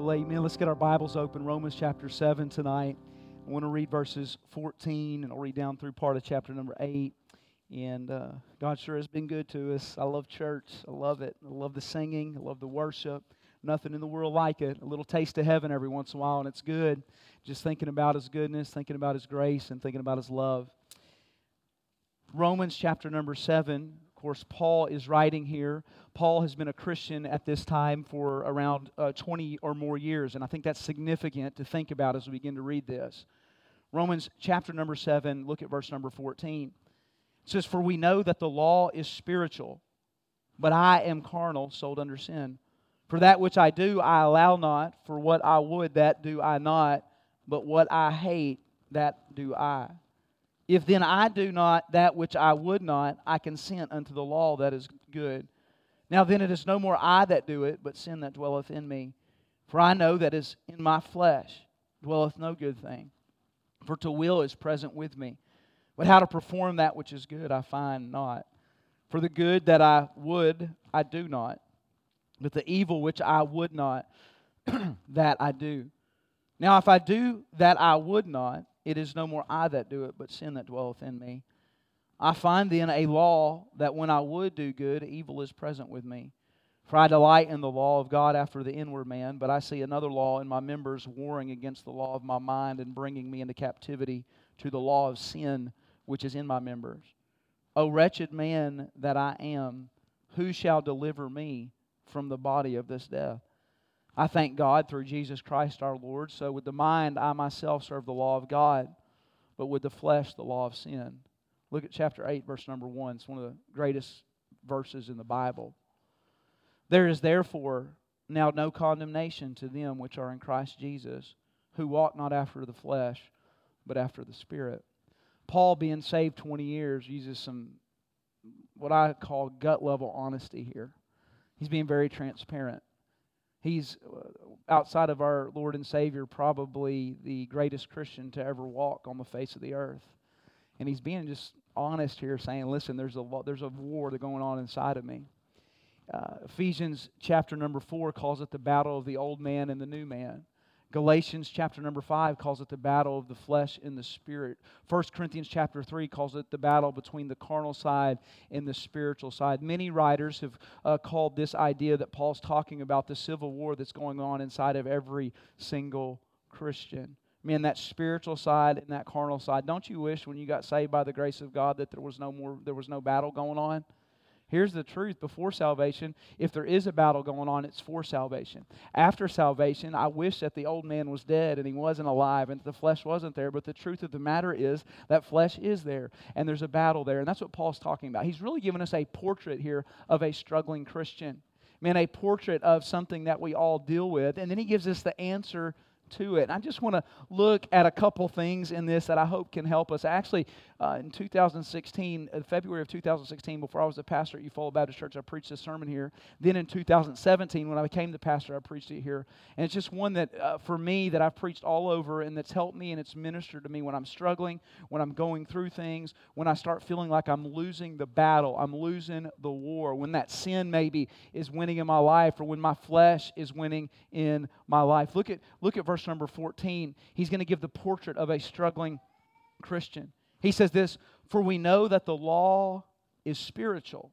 Well, amen. Let's get our Bibles open. Romans chapter 7 tonight. I want to read verses 14 and I'll read down through part of chapter number 8. And uh, God sure has been good to us. I love church. I love it. I love the singing. I love the worship. Nothing in the world like it. A little taste of heaven every once in a while, and it's good. Just thinking about His goodness, thinking about His grace, and thinking about His love. Romans chapter number 7. Of course, Paul is writing here. Paul has been a Christian at this time for around uh, 20 or more years, and I think that's significant to think about as we begin to read this. Romans chapter number 7, look at verse number 14. It says, For we know that the law is spiritual, but I am carnal, sold under sin. For that which I do, I allow not. For what I would, that do I not. But what I hate, that do I. If then I do not that which I would not, I consent unto the law that is good. Now then it is no more I that do it, but sin that dwelleth in me. For I know that is in my flesh dwelleth no good thing. For to will is present with me. But how to perform that which is good I find not. For the good that I would, I do not. But the evil which I would not, that I do. Now if I do that I would not, it is no more I that do it, but sin that dwelleth in me. I find then a law that when I would do good, evil is present with me. For I delight in the law of God after the inward man, but I see another law in my members warring against the law of my mind and bringing me into captivity to the law of sin which is in my members. O wretched man that I am, who shall deliver me from the body of this death? I thank God through Jesus Christ our Lord. So with the mind, I myself serve the law of God, but with the flesh, the law of sin. Look at chapter 8, verse number 1. It's one of the greatest verses in the Bible. There is therefore now no condemnation to them which are in Christ Jesus, who walk not after the flesh, but after the Spirit. Paul, being saved 20 years, uses some what I call gut level honesty here. He's being very transparent. He's uh, outside of our Lord and Savior, probably the greatest Christian to ever walk on the face of the earth. And he's being just honest here, saying, "Listen, there's a there's a war that's going on inside of me." Uh, Ephesians chapter number four calls it the battle of the old man and the new man. Galatians chapter number 5 calls it the battle of the flesh and the spirit. 1 Corinthians chapter 3 calls it the battle between the carnal side and the spiritual side. Many writers have uh, called this idea that Paul's talking about the civil war that's going on inside of every single Christian. Man, that spiritual side and that carnal side. Don't you wish when you got saved by the grace of God that there was no more there was no battle going on? Here's the truth before salvation, if there is a battle going on, it's for salvation. After salvation, I wish that the old man was dead and he wasn't alive and the flesh wasn't there, but the truth of the matter is that flesh is there and there's a battle there. And that's what Paul's talking about. He's really giving us a portrait here of a struggling Christian. Man, a portrait of something that we all deal with. And then he gives us the answer to it. And I just want to look at a couple things in this that I hope can help us. Actually, uh, in 2016, uh, February of 2016, before I was a pastor at Eufaula Baptist Church, I preached a sermon here. Then in 2017, when I became the pastor, I preached it here. And it's just one that, uh, for me, that I've preached all over and that's helped me and it's ministered to me when I'm struggling, when I'm going through things, when I start feeling like I'm losing the battle, I'm losing the war, when that sin maybe is winning in my life or when my flesh is winning in my life. Look at, look at verse number 14. He's going to give the portrait of a struggling Christian. He says this For we know that the law is spiritual.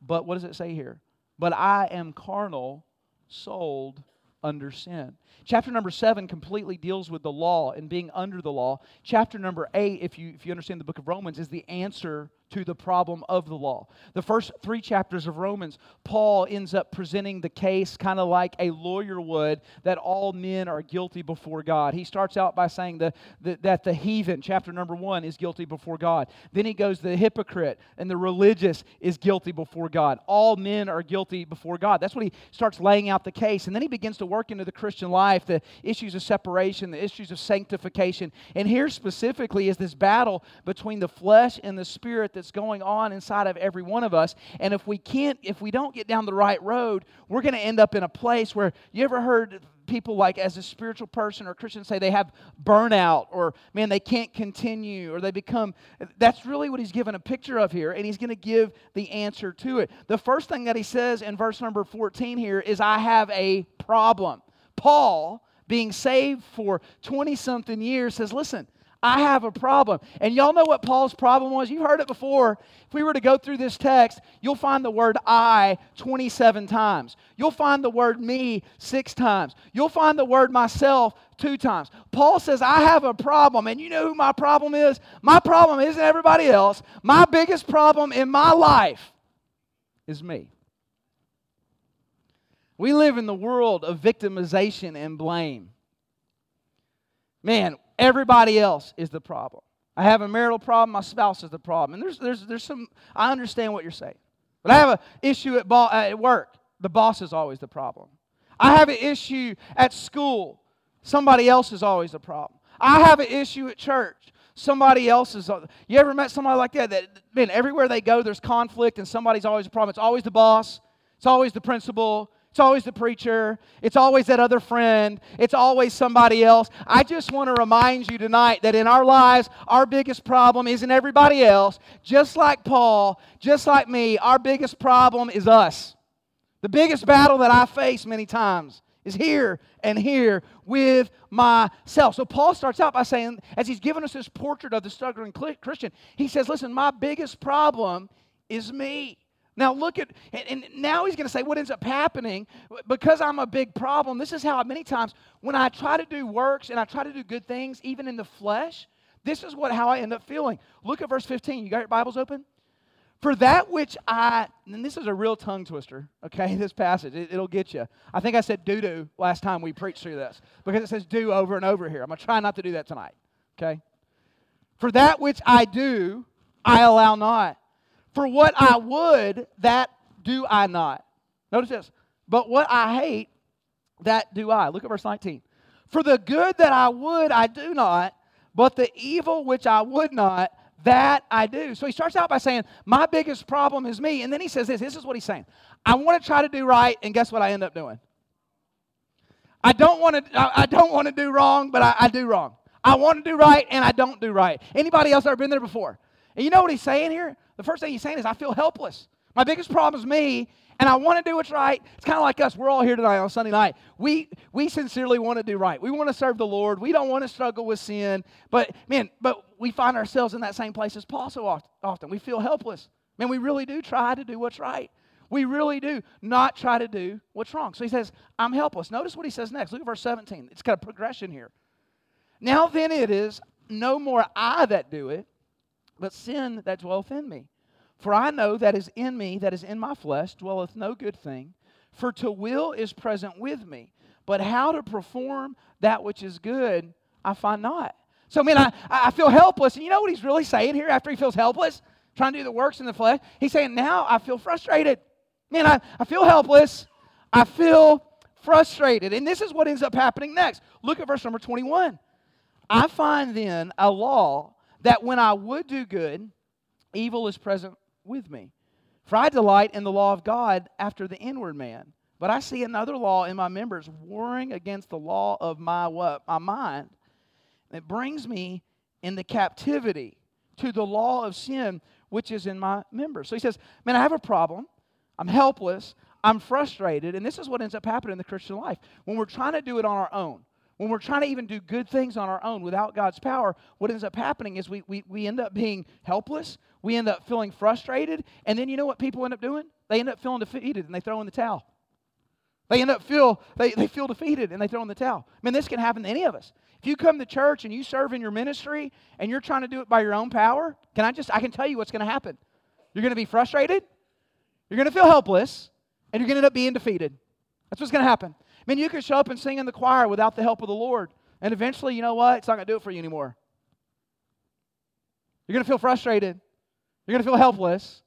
But what does it say here? But I am carnal, sold under sin. Chapter number seven completely deals with the law and being under the law. Chapter number eight, if you, if you understand the book of Romans, is the answer to the problem of the law. The first three chapters of Romans, Paul ends up presenting the case kind of like a lawyer would that all men are guilty before God. He starts out by saying the, the, that the heathen, chapter number one, is guilty before God. Then he goes, the hypocrite and the religious is guilty before God. All men are guilty before God. That's what he starts laying out the case. And then he begins to work into the Christian life the issues of separation, the issues of sanctification. And here specifically is this battle between the flesh and the spirit that's going on inside of every one of us. And if we can't, if we don't get down the right road, we're going to end up in a place where you ever heard people like as a spiritual person or Christian say they have burnout or man they can't continue or they become that's really what he's given a picture of here and he's going to give the answer to it. The first thing that he says in verse number 14 here is I have a problem. Paul, being saved for 20 something years, says, Listen, I have a problem. And y'all know what Paul's problem was? You've heard it before. If we were to go through this text, you'll find the word I 27 times. You'll find the word me six times. You'll find the word myself two times. Paul says, I have a problem. And you know who my problem is? My problem isn't everybody else. My biggest problem in my life is me. We live in the world of victimization and blame. Man, everybody else is the problem. I have a marital problem, my spouse is the problem. And there's, there's, there's some, I understand what you're saying. But I have an issue at, bo- at work, the boss is always the problem. I have an issue at school, somebody else is always the problem. I have an issue at church, somebody else is. You ever met somebody like that? That man, everywhere they go, there's conflict, and somebody's always a problem. It's always the boss. It's always the principal. It's always the preacher. It's always that other friend. It's always somebody else. I just want to remind you tonight that in our lives, our biggest problem isn't everybody else. Just like Paul, just like me, our biggest problem is us. The biggest battle that I face many times is here and here with myself. So Paul starts out by saying, as he's given us this portrait of the struggling Christian, he says, Listen, my biggest problem is me. Now, look at, and now he's going to say what ends up happening because I'm a big problem. This is how many times when I try to do works and I try to do good things, even in the flesh, this is what how I end up feeling. Look at verse 15. You got your Bibles open? For that which I, and this is a real tongue twister, okay, this passage, it, will get you. I think I said doo doo last time we preached through this because it says do over and over here. I'm going to try not to do that tonight, okay? For that which I do, I allow not. For what I would, that do I not. Notice this. But what I hate, that do I. Look at verse 19. For the good that I would, I do not, but the evil which I would not, that I do. So he starts out by saying, My biggest problem is me. And then he says this this is what he's saying. I want to try to do right, and guess what I end up doing? I don't want to, I don't want to do wrong, but I, I do wrong. I want to do right, and I don't do right. Anybody else ever been there before? And you know what he's saying here? The first thing he's saying is, I feel helpless. My biggest problem is me, and I want to do what's right. It's kind of like us. We're all here tonight on Sunday night. We, we sincerely want to do right. We want to serve the Lord. We don't want to struggle with sin. But, man, but we find ourselves in that same place as Paul so often. We feel helpless. Man, we really do try to do what's right. We really do not try to do what's wrong. So he says, I'm helpless. Notice what he says next. Look at verse 17. It's got a progression here. Now then it is no more I that do it, but sin that dwelleth in me. For I know that is in me, that is in my flesh, dwelleth no good thing. For to will is present with me, but how to perform that which is good, I find not. So, I mean, I, I feel helpless. And you know what he's really saying here after he feels helpless, trying to do the works in the flesh? He's saying, now I feel frustrated. Man, I, I feel helpless. I feel frustrated. And this is what ends up happening next. Look at verse number 21. I find then a law that when I would do good, evil is present with me. For I delight in the law of God after the inward man. But I see another law in my members warring against the law of my what? My mind. It brings me in the captivity to the law of sin which is in my members. So he says, Man, I have a problem. I'm helpless. I'm frustrated. And this is what ends up happening in the Christian life. When we're trying to do it on our own, when we're trying to even do good things on our own without God's power, what ends up happening is we, we, we end up being helpless. We end up feeling frustrated. And then you know what people end up doing? They end up feeling defeated and they throw in the towel. They end up feel they, they feel defeated and they throw in the towel. I mean, this can happen to any of us. If you come to church and you serve in your ministry and you're trying to do it by your own power, can I just I can tell you what's going to happen. You're going to be frustrated, you're going to feel helpless, and you're going to end up being defeated. That's what's going to happen. I mean, you can show up and sing in the choir without the help of the Lord. And eventually, you know what? It's not going to do it for you anymore. You're going to feel frustrated. You're going to feel helpless.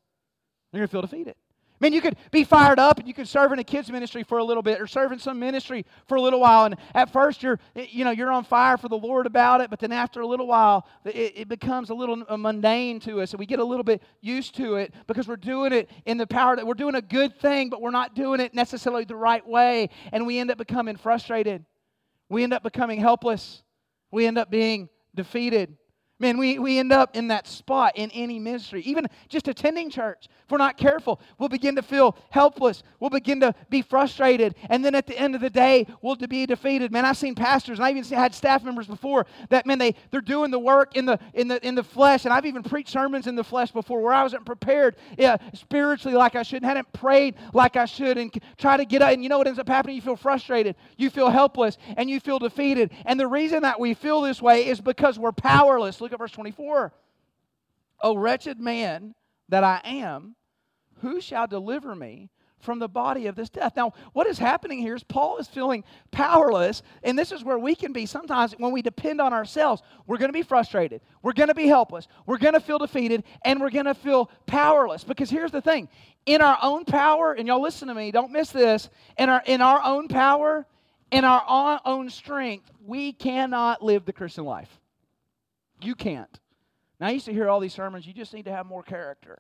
You're going to feel defeated. I mean, you could be fired up and you could serve in a kids ministry for a little bit or serve in some ministry for a little while. And at first, you're, you know, you're on fire for the Lord about it. But then after a little while, it, it becomes a little uh, mundane to us. And we get a little bit used to it because we're doing it in the power that we're doing a good thing, but we're not doing it necessarily the right way. And we end up becoming frustrated. We end up becoming helpless. We end up being defeated. Man, we, we end up in that spot in any ministry, even just attending church. If we're not careful, we'll begin to feel helpless. We'll begin to be frustrated. And then at the end of the day, we'll be defeated. Man, I've seen pastors, and I even had staff members before that, man, they, they're doing the work in the, in, the, in the flesh. And I've even preached sermons in the flesh before where I wasn't prepared yeah, spiritually like I should, and hadn't prayed like I should, and try to get out. And you know what ends up happening? You feel frustrated, you feel helpless, and you feel defeated. And the reason that we feel this way is because we're powerless. Look at verse 24. O wretched man that I am, who shall deliver me from the body of this death? Now, what is happening here is Paul is feeling powerless, and this is where we can be sometimes when we depend on ourselves. We're going to be frustrated, we're going to be helpless, we're going to feel defeated, and we're going to feel powerless. Because here's the thing in our own power, and y'all listen to me, don't miss this, in our, in our own power, in our own strength, we cannot live the Christian life. You can't. Now, I used to hear all these sermons, you just need to have more character.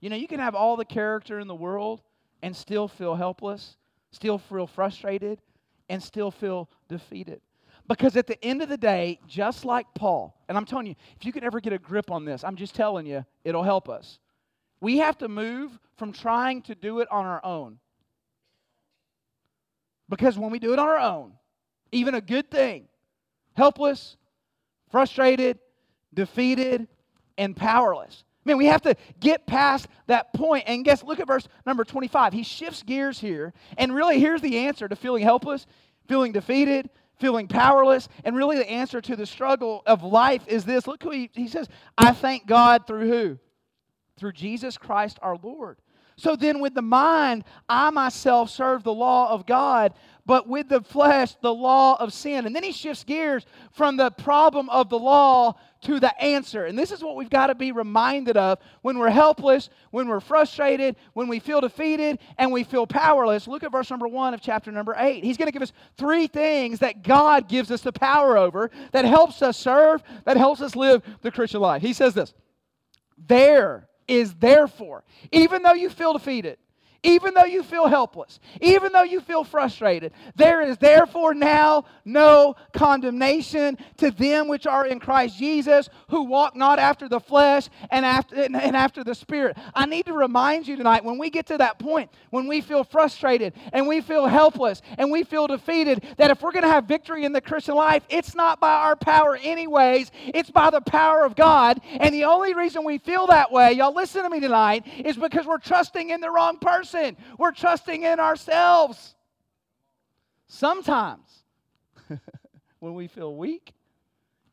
You know, you can have all the character in the world and still feel helpless, still feel frustrated, and still feel defeated. Because at the end of the day, just like Paul, and I'm telling you, if you could ever get a grip on this, I'm just telling you, it'll help us. We have to move from trying to do it on our own. Because when we do it on our own, even a good thing, helpless, frustrated, defeated, and powerless. Man, we have to get past that point. And guess, look at verse number 25. He shifts gears here. And really, here's the answer to feeling helpless, feeling defeated, feeling powerless. And really, the answer to the struggle of life is this. Look who he, he says, I thank God through who? Through Jesus Christ our Lord. So then, with the mind, I myself serve the law of God, but with the flesh, the law of sin. And then he shifts gears from the problem of the law to the answer. And this is what we've got to be reminded of when we're helpless, when we're frustrated, when we feel defeated, and we feel powerless. Look at verse number one of chapter number eight. He's going to give us three things that God gives us the power over that helps us serve, that helps us live the Christian life. He says this There is therefore, even though you feel defeated, even though you feel helpless, even though you feel frustrated, there is therefore now no condemnation to them which are in Christ Jesus, who walk not after the flesh and after, and after the Spirit. I need to remind you tonight when we get to that point, when we feel frustrated and we feel helpless and we feel defeated, that if we're going to have victory in the Christian life, it's not by our power, anyways, it's by the power of God. And the only reason we feel that way, y'all listen to me tonight, is because we're trusting in the wrong person person. We're trusting in ourselves. Sometimes, when we feel weak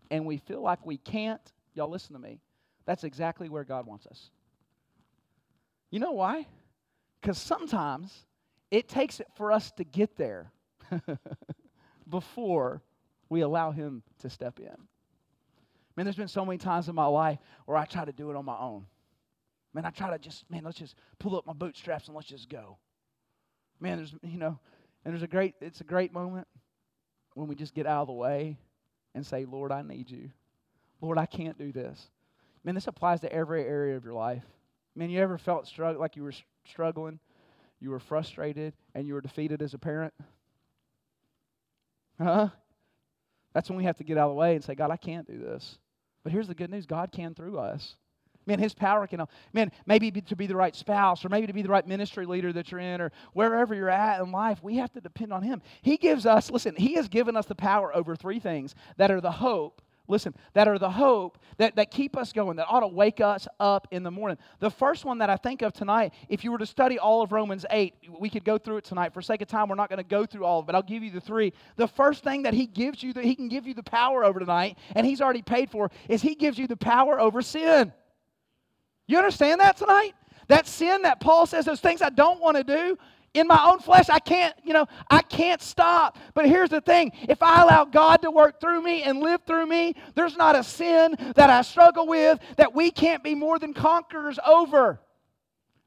and we feel like we can't, y'all listen to me, that's exactly where God wants us. You know why? Because sometimes it takes it for us to get there before we allow Him to step in. Man, there's been so many times in my life where I try to do it on my own. Man, I try to just, man, let's just pull up my bootstraps and let's just go. Man, there's, you know, and there's a great, it's a great moment when we just get out of the way and say, Lord, I need you. Lord, I can't do this. Man, this applies to every area of your life. Man, you ever felt strugg- like you were struggling, you were frustrated, and you were defeated as a parent? Huh? That's when we have to get out of the way and say, God, I can't do this. But here's the good news God can through us. Man, His power can, man, maybe to be the right spouse or maybe to be the right ministry leader that you're in or wherever you're at in life, we have to depend on Him. He gives us, listen, He has given us the power over three things that are the hope listen, that are the hope that, that keep us going, that ought to wake us up in the morning. The first one that I think of tonight, if you were to study all of Romans 8, we could go through it tonight. For sake of time, we're not going to go through all of it. I'll give you the three. The first thing that he gives you, that he can give you the power over tonight, and he's already paid for, is he gives you the power over sin. You understand that tonight? That sin that Paul says, those things I don't want to do, in my own flesh i can't you know i can't stop. But here's the thing. If i allow god to work through me and live through me there's not a sin that i struggle with that we can't be more than conquerors over.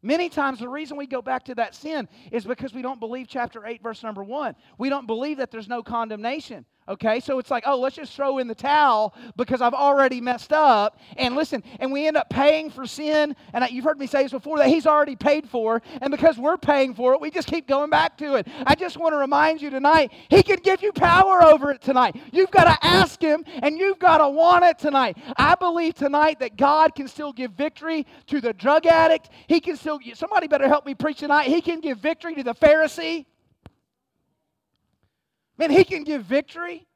Many times the reason we go back to that sin is because we don't believe chapter 8 verse number 1 we don't believe that there's no condemnation Okay, so it's like, oh, let's just throw in the towel because I've already messed up. And listen, and we end up paying for sin. And you've heard me say this before that He's already paid for. And because we're paying for it, we just keep going back to it. I just want to remind you tonight, He can give you power over it tonight. You've got to ask Him and you've got to want it tonight. I believe tonight that God can still give victory to the drug addict. He can still, somebody better help me preach tonight. He can give victory to the Pharisee. Man, he can give victory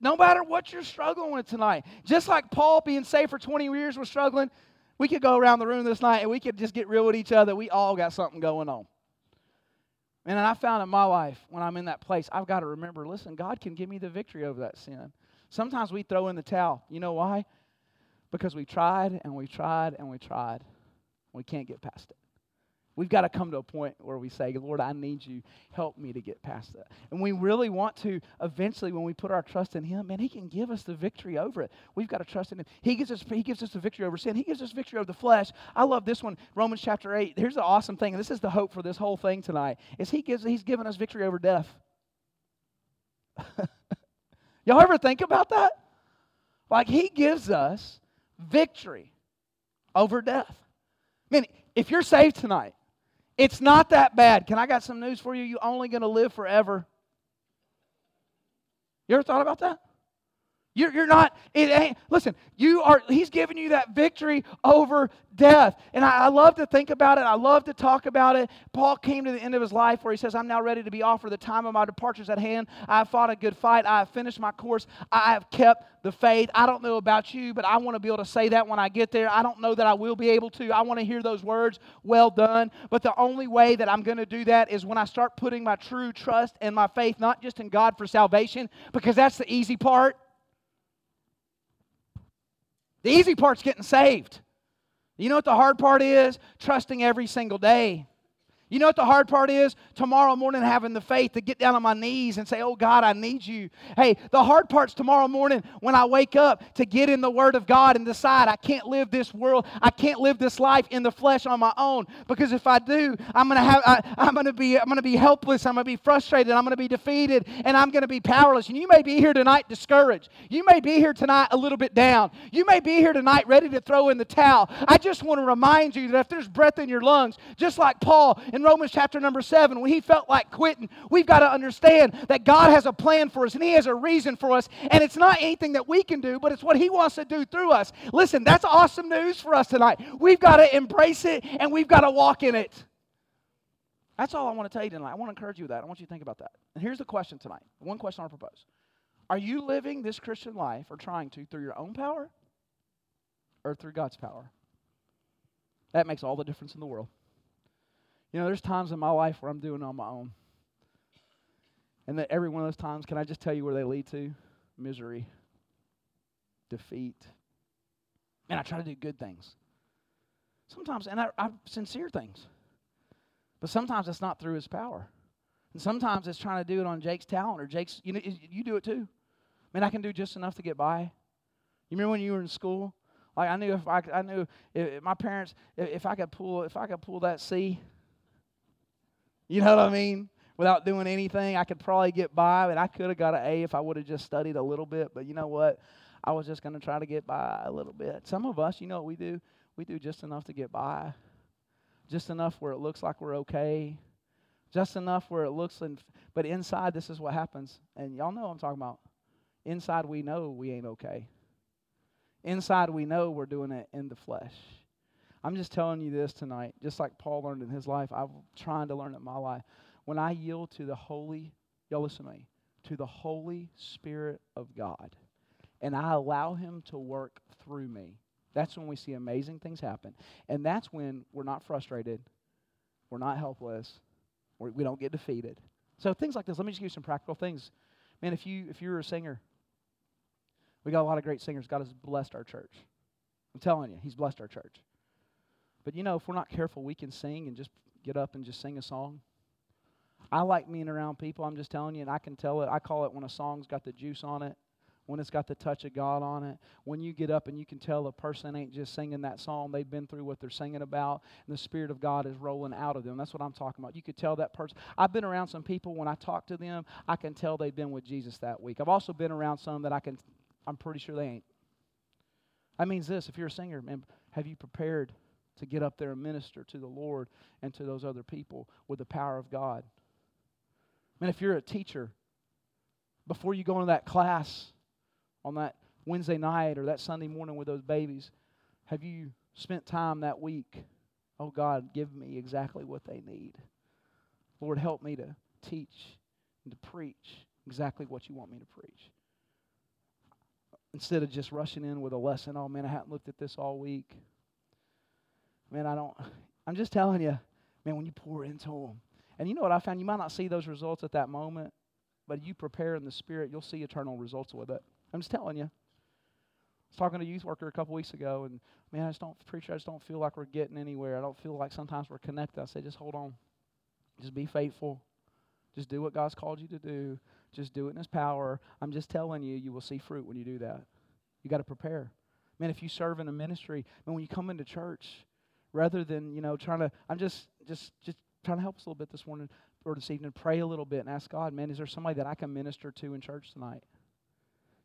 no matter what you're struggling with tonight. Just like Paul being saved for 20 years was struggling, we could go around the room this night and we could just get real with each other. We all got something going on. And I found in my life, when I'm in that place, I've got to remember listen, God can give me the victory over that sin. Sometimes we throw in the towel. You know why? Because we tried and we tried and we tried. We can't get past it. We've got to come to a point where we say, Lord, I need you. Help me to get past that. And we really want to, eventually, when we put our trust in Him, man, He can give us the victory over it. We've got to trust in Him. He gives us, he gives us the victory over sin. He gives us victory over the flesh. I love this one, Romans chapter 8. Here's the awesome thing, and this is the hope for this whole thing tonight, is He gives, He's given us victory over death. Y'all ever think about that? Like He gives us victory over death. I mean, if you're saved tonight, it's not that bad. Can I got some news for you? You're only going to live forever. You ever thought about that? You're, you're not, it ain't, listen, you are, he's giving you that victory over death. And I, I, love to think about it. I love to talk about it. Paul came to the end of his life where he says, I'm now ready to be offered. The time of my departure is at hand. I have fought a good fight. I have finished my course. I have kept the faith. I don't know about you, but I want to be able to say that when I get there. I don't know that I will be able to. I want to hear those words, well done. But the only way that I'm going to do that is when I start putting my true trust and my faith, not just in God for salvation, because that's the easy part the easy part's getting saved. You know what the hard part is? Trusting every single day. You know what the hard part is? Tomorrow morning, having the faith to get down on my knees and say, Oh God, I need you. Hey, the hard part's tomorrow morning when I wake up to get in the Word of God and decide I can't live this world, I can't live this life in the flesh on my own. Because if I do, I'm gonna have I, am gonna be I'm gonna be helpless, I'm gonna be frustrated, I'm gonna be defeated, and I'm gonna be powerless. And you may be here tonight discouraged. You may be here tonight a little bit down. You may be here tonight ready to throw in the towel. I just want to remind you that if there's breath in your lungs, just like Paul in Romans chapter number seven, when he felt like quitting, we've got to understand that God has a plan for us and He has a reason for us. And it's not anything that we can do, but it's what He wants to do through us. Listen, that's awesome news for us tonight. We've got to embrace it and we've got to walk in it. That's all I want to tell you tonight. I want to encourage you with that. I want you to think about that. And here's the question tonight one question I propose Are you living this Christian life or trying to through your own power or through God's power? That makes all the difference in the world. You know, there's times in my life where I'm doing on my own. And that every one of those times, can I just tell you where they lead to? Misery, defeat. And I try to do good things. Sometimes, and I, I sincere things. But sometimes it's not through his power. And sometimes it's trying to do it on Jake's talent or Jake's, you know, you do it too. I mean, I can do just enough to get by. You remember when you were in school? Like I knew if I, I knew if my parents, if I could pull, if I could pull that C, you know what I mean? Without doing anything, I could probably get by, but I could have got an A if I would have just studied a little bit. But you know what? I was just going to try to get by a little bit. Some of us, you know what we do? We do just enough to get by, just enough where it looks like we're okay, just enough where it looks, in, but inside, this is what happens. And y'all know I'm talking about. Inside, we know we ain't okay. Inside, we know we're doing it in the flesh. I'm just telling you this tonight, just like Paul learned in his life, I'm trying to learn it in my life. When I yield to the Holy, y'all listen to me, to the Holy Spirit of God, and I allow Him to work through me, that's when we see amazing things happen. And that's when we're not frustrated, we're not helpless, we're, we do not get defeated. So things like this, let me just give you some practical things. Man, if you if you're a singer, we got a lot of great singers. God has blessed our church. I'm telling you, He's blessed our church. But you know, if we're not careful, we can sing and just get up and just sing a song. I like being around people, I'm just telling you, and I can tell it. I call it when a song's got the juice on it, when it's got the touch of God on it, when you get up and you can tell a person ain't just singing that song, they've been through what they're singing about, and the Spirit of God is rolling out of them. That's what I'm talking about. You could tell that person. I've been around some people, when I talk to them, I can tell they've been with Jesus that week. I've also been around some that I can, I'm pretty sure they ain't. That means this if you're a singer, man, have you prepared to get up there and minister to the Lord and to those other people with the power of God? Man, if you're a teacher, before you go into that class, on that Wednesday night or that Sunday morning with those babies? Have you spent time that week? Oh God, give me exactly what they need. Lord, help me to teach and to preach exactly what you want me to preach. Instead of just rushing in with a lesson, oh man, I haven't looked at this all week. Man, I don't, I'm just telling you, man, when you pour into them, and you know what I found? You might not see those results at that moment, but you prepare in the Spirit, you'll see eternal results with it. I'm just telling you. I was talking to a youth worker a couple weeks ago, and man, I just don't, preacher, I just don't feel like we're getting anywhere. I don't feel like sometimes we're connected. I say, just hold on. Just be faithful. Just do what God's called you to do. Just do it in His power. I'm just telling you, you will see fruit when you do that. You got to prepare. Man, if you serve in a ministry, man, when you come into church, rather than you know trying to, I'm just just just trying to help us a little bit this morning or this evening. Pray a little bit and ask God, man, is there somebody that I can minister to in church tonight?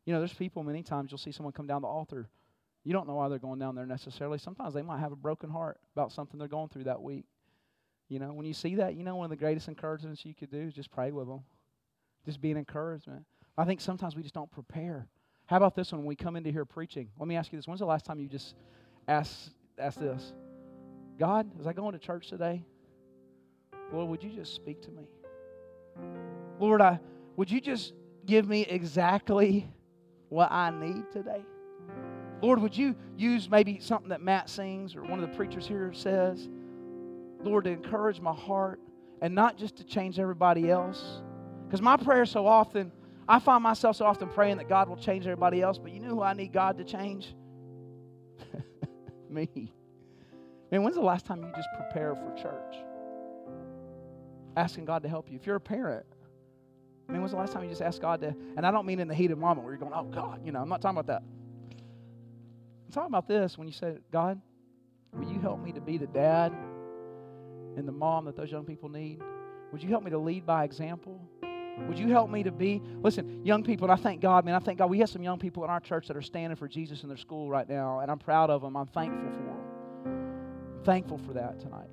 You know, there's people many times you'll see someone come down the altar. You don't know why they're going down there necessarily. Sometimes they might have a broken heart about something they're going through that week. You know, when you see that, you know, one of the greatest encouragements you could do is just pray with them. Just be an encouragement. I think sometimes we just don't prepare. How about this one when we come into here preaching? Let me ask you this. When's the last time you just asked, asked this? God, as I go into church today, Lord, would you just speak to me? Lord, I would you just give me exactly what I need today? Lord, would you use maybe something that Matt sings or one of the preachers here says, Lord, to encourage my heart and not just to change everybody else? Because my prayer so often, I find myself so often praying that God will change everybody else, but you know who I need God to change? Me. Man, when's the last time you just prepare for church? Asking God to help you. If you're a parent, I mean, when's the last time you just asked God to, and I don't mean in the heat of moment where you're going, oh God, you know, I'm not talking about that. I'm talking about this when you say, God, will you help me to be the dad and the mom that those young people need? Would you help me to lead by example? Would you help me to be? Listen, young people, and I thank God, man. I thank God we have some young people in our church that are standing for Jesus in their school right now, and I'm proud of them. I'm thankful for them. Thankful for that tonight.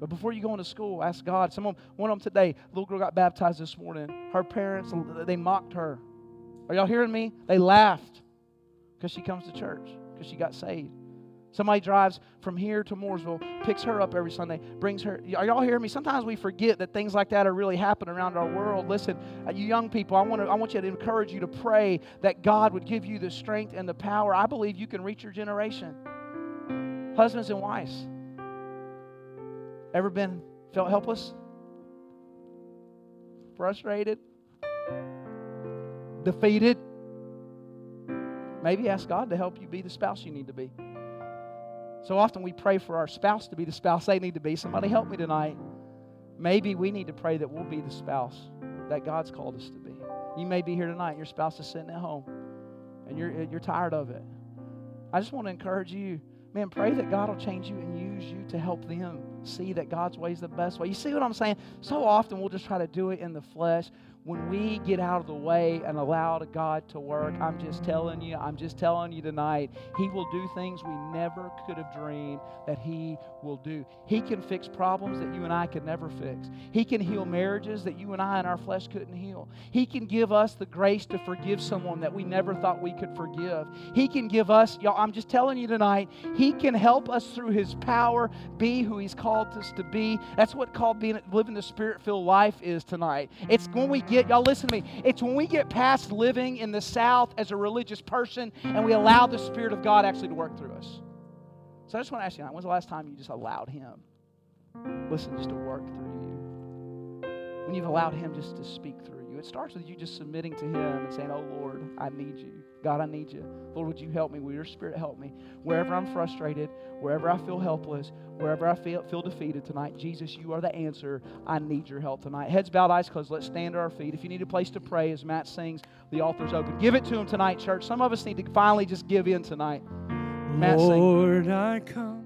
But before you go into school, ask God. Some Someone, one of them today, little girl got baptized this morning. Her parents, they mocked her. Are y'all hearing me? They laughed because she comes to church, because she got saved. Somebody drives from here to Mooresville, picks her up every Sunday, brings her. Are y'all hearing me? Sometimes we forget that things like that are really happening around our world. Listen, uh, you young people, I want to, I want you to encourage you to pray that God would give you the strength and the power. I believe you can reach your generation. Husbands and wives, Ever been felt helpless? Frustrated? Defeated? Maybe ask God to help you be the spouse you need to be. So often we pray for our spouse to be the spouse they need to be. Somebody help me tonight. Maybe we need to pray that we'll be the spouse that God's called us to be. You may be here tonight, your spouse is sitting at home, and you're, you're tired of it. I just want to encourage you man, pray that God will change you and use you to help them see that God's way is the best way. You see what I'm saying? So often we'll just try to do it in the flesh when we get out of the way and allow God to work, I'm just telling you, I'm just telling you tonight, He will do things we never could have dreamed that He will do. He can fix problems that you and I could never fix. He can heal marriages that you and I in our flesh couldn't heal. He can give us the grace to forgive someone that we never thought we could forgive. He can give us, y'all, I'm just telling you tonight, He can help us through His power be who He's called us to be. That's what called being living the spirit filled life is tonight. It's when we get, y'all listen to me, it's when we get past living in the South as a religious person and we allow the Spirit of God actually to work through us. So I just want to ask you, when's the last time you just allowed Him, listen, just to work through you? When you've allowed Him just to speak through. It starts with you just submitting to Him and saying, Oh Lord, I need you. God, I need you. Lord, would you help me? Will your Spirit help me? Wherever I'm frustrated, wherever I feel helpless, wherever I feel, feel defeated tonight, Jesus, you are the answer. I need your help tonight. Heads bowed, eyes closed. Let's stand to our feet. If you need a place to pray as Matt sings, the altar's open. Give it to him tonight, church. Some of us need to finally just give in tonight. Matt, Lord, sing. I come